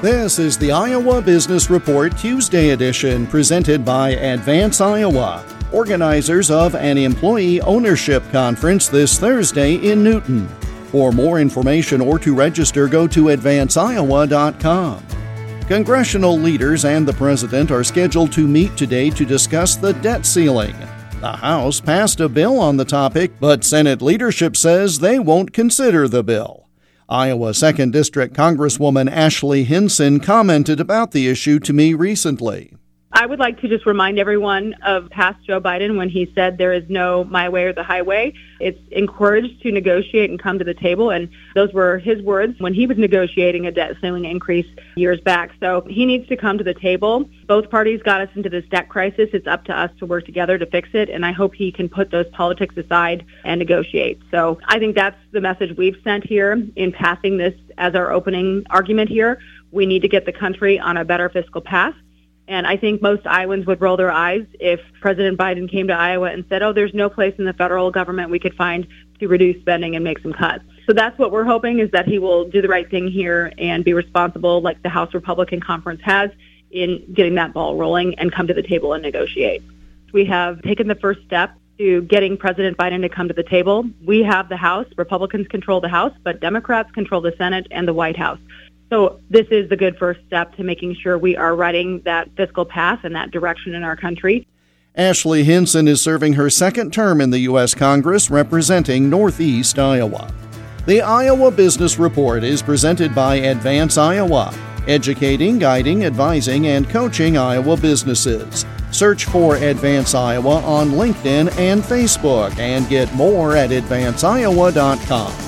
This is the Iowa Business Report Tuesday edition presented by Advance Iowa, organizers of an employee ownership conference this Thursday in Newton. For more information or to register, go to advanceiowa.com. Congressional leaders and the president are scheduled to meet today to discuss the debt ceiling. The House passed a bill on the topic, but Senate leadership says they won't consider the bill. Iowa 2nd District Congresswoman Ashley Hinson commented about the issue to me recently. I would like to just remind everyone of past Joe Biden when he said there is no my way or the highway. It's encouraged to negotiate and come to the table. And those were his words when he was negotiating a debt ceiling increase years back. So he needs to come to the table. Both parties got us into this debt crisis. It's up to us to work together to fix it. And I hope he can put those politics aside and negotiate. So I think that's the message we've sent here in passing this as our opening argument here. We need to get the country on a better fiscal path. And I think most Iowans would roll their eyes if President Biden came to Iowa and said, oh, there's no place in the federal government we could find to reduce spending and make some cuts. So that's what we're hoping is that he will do the right thing here and be responsible like the House Republican Conference has in getting that ball rolling and come to the table and negotiate. We have taken the first step to getting President Biden to come to the table. We have the House. Republicans control the House, but Democrats control the Senate and the White House. So this is the good first step to making sure we are righting that fiscal path and that direction in our country. Ashley Hinson is serving her second term in the U.S. Congress representing Northeast Iowa. The Iowa Business Report is presented by Advance Iowa, educating, guiding, advising, and coaching Iowa businesses. Search for Advance Iowa on LinkedIn and Facebook and get more at advanceiowa.com.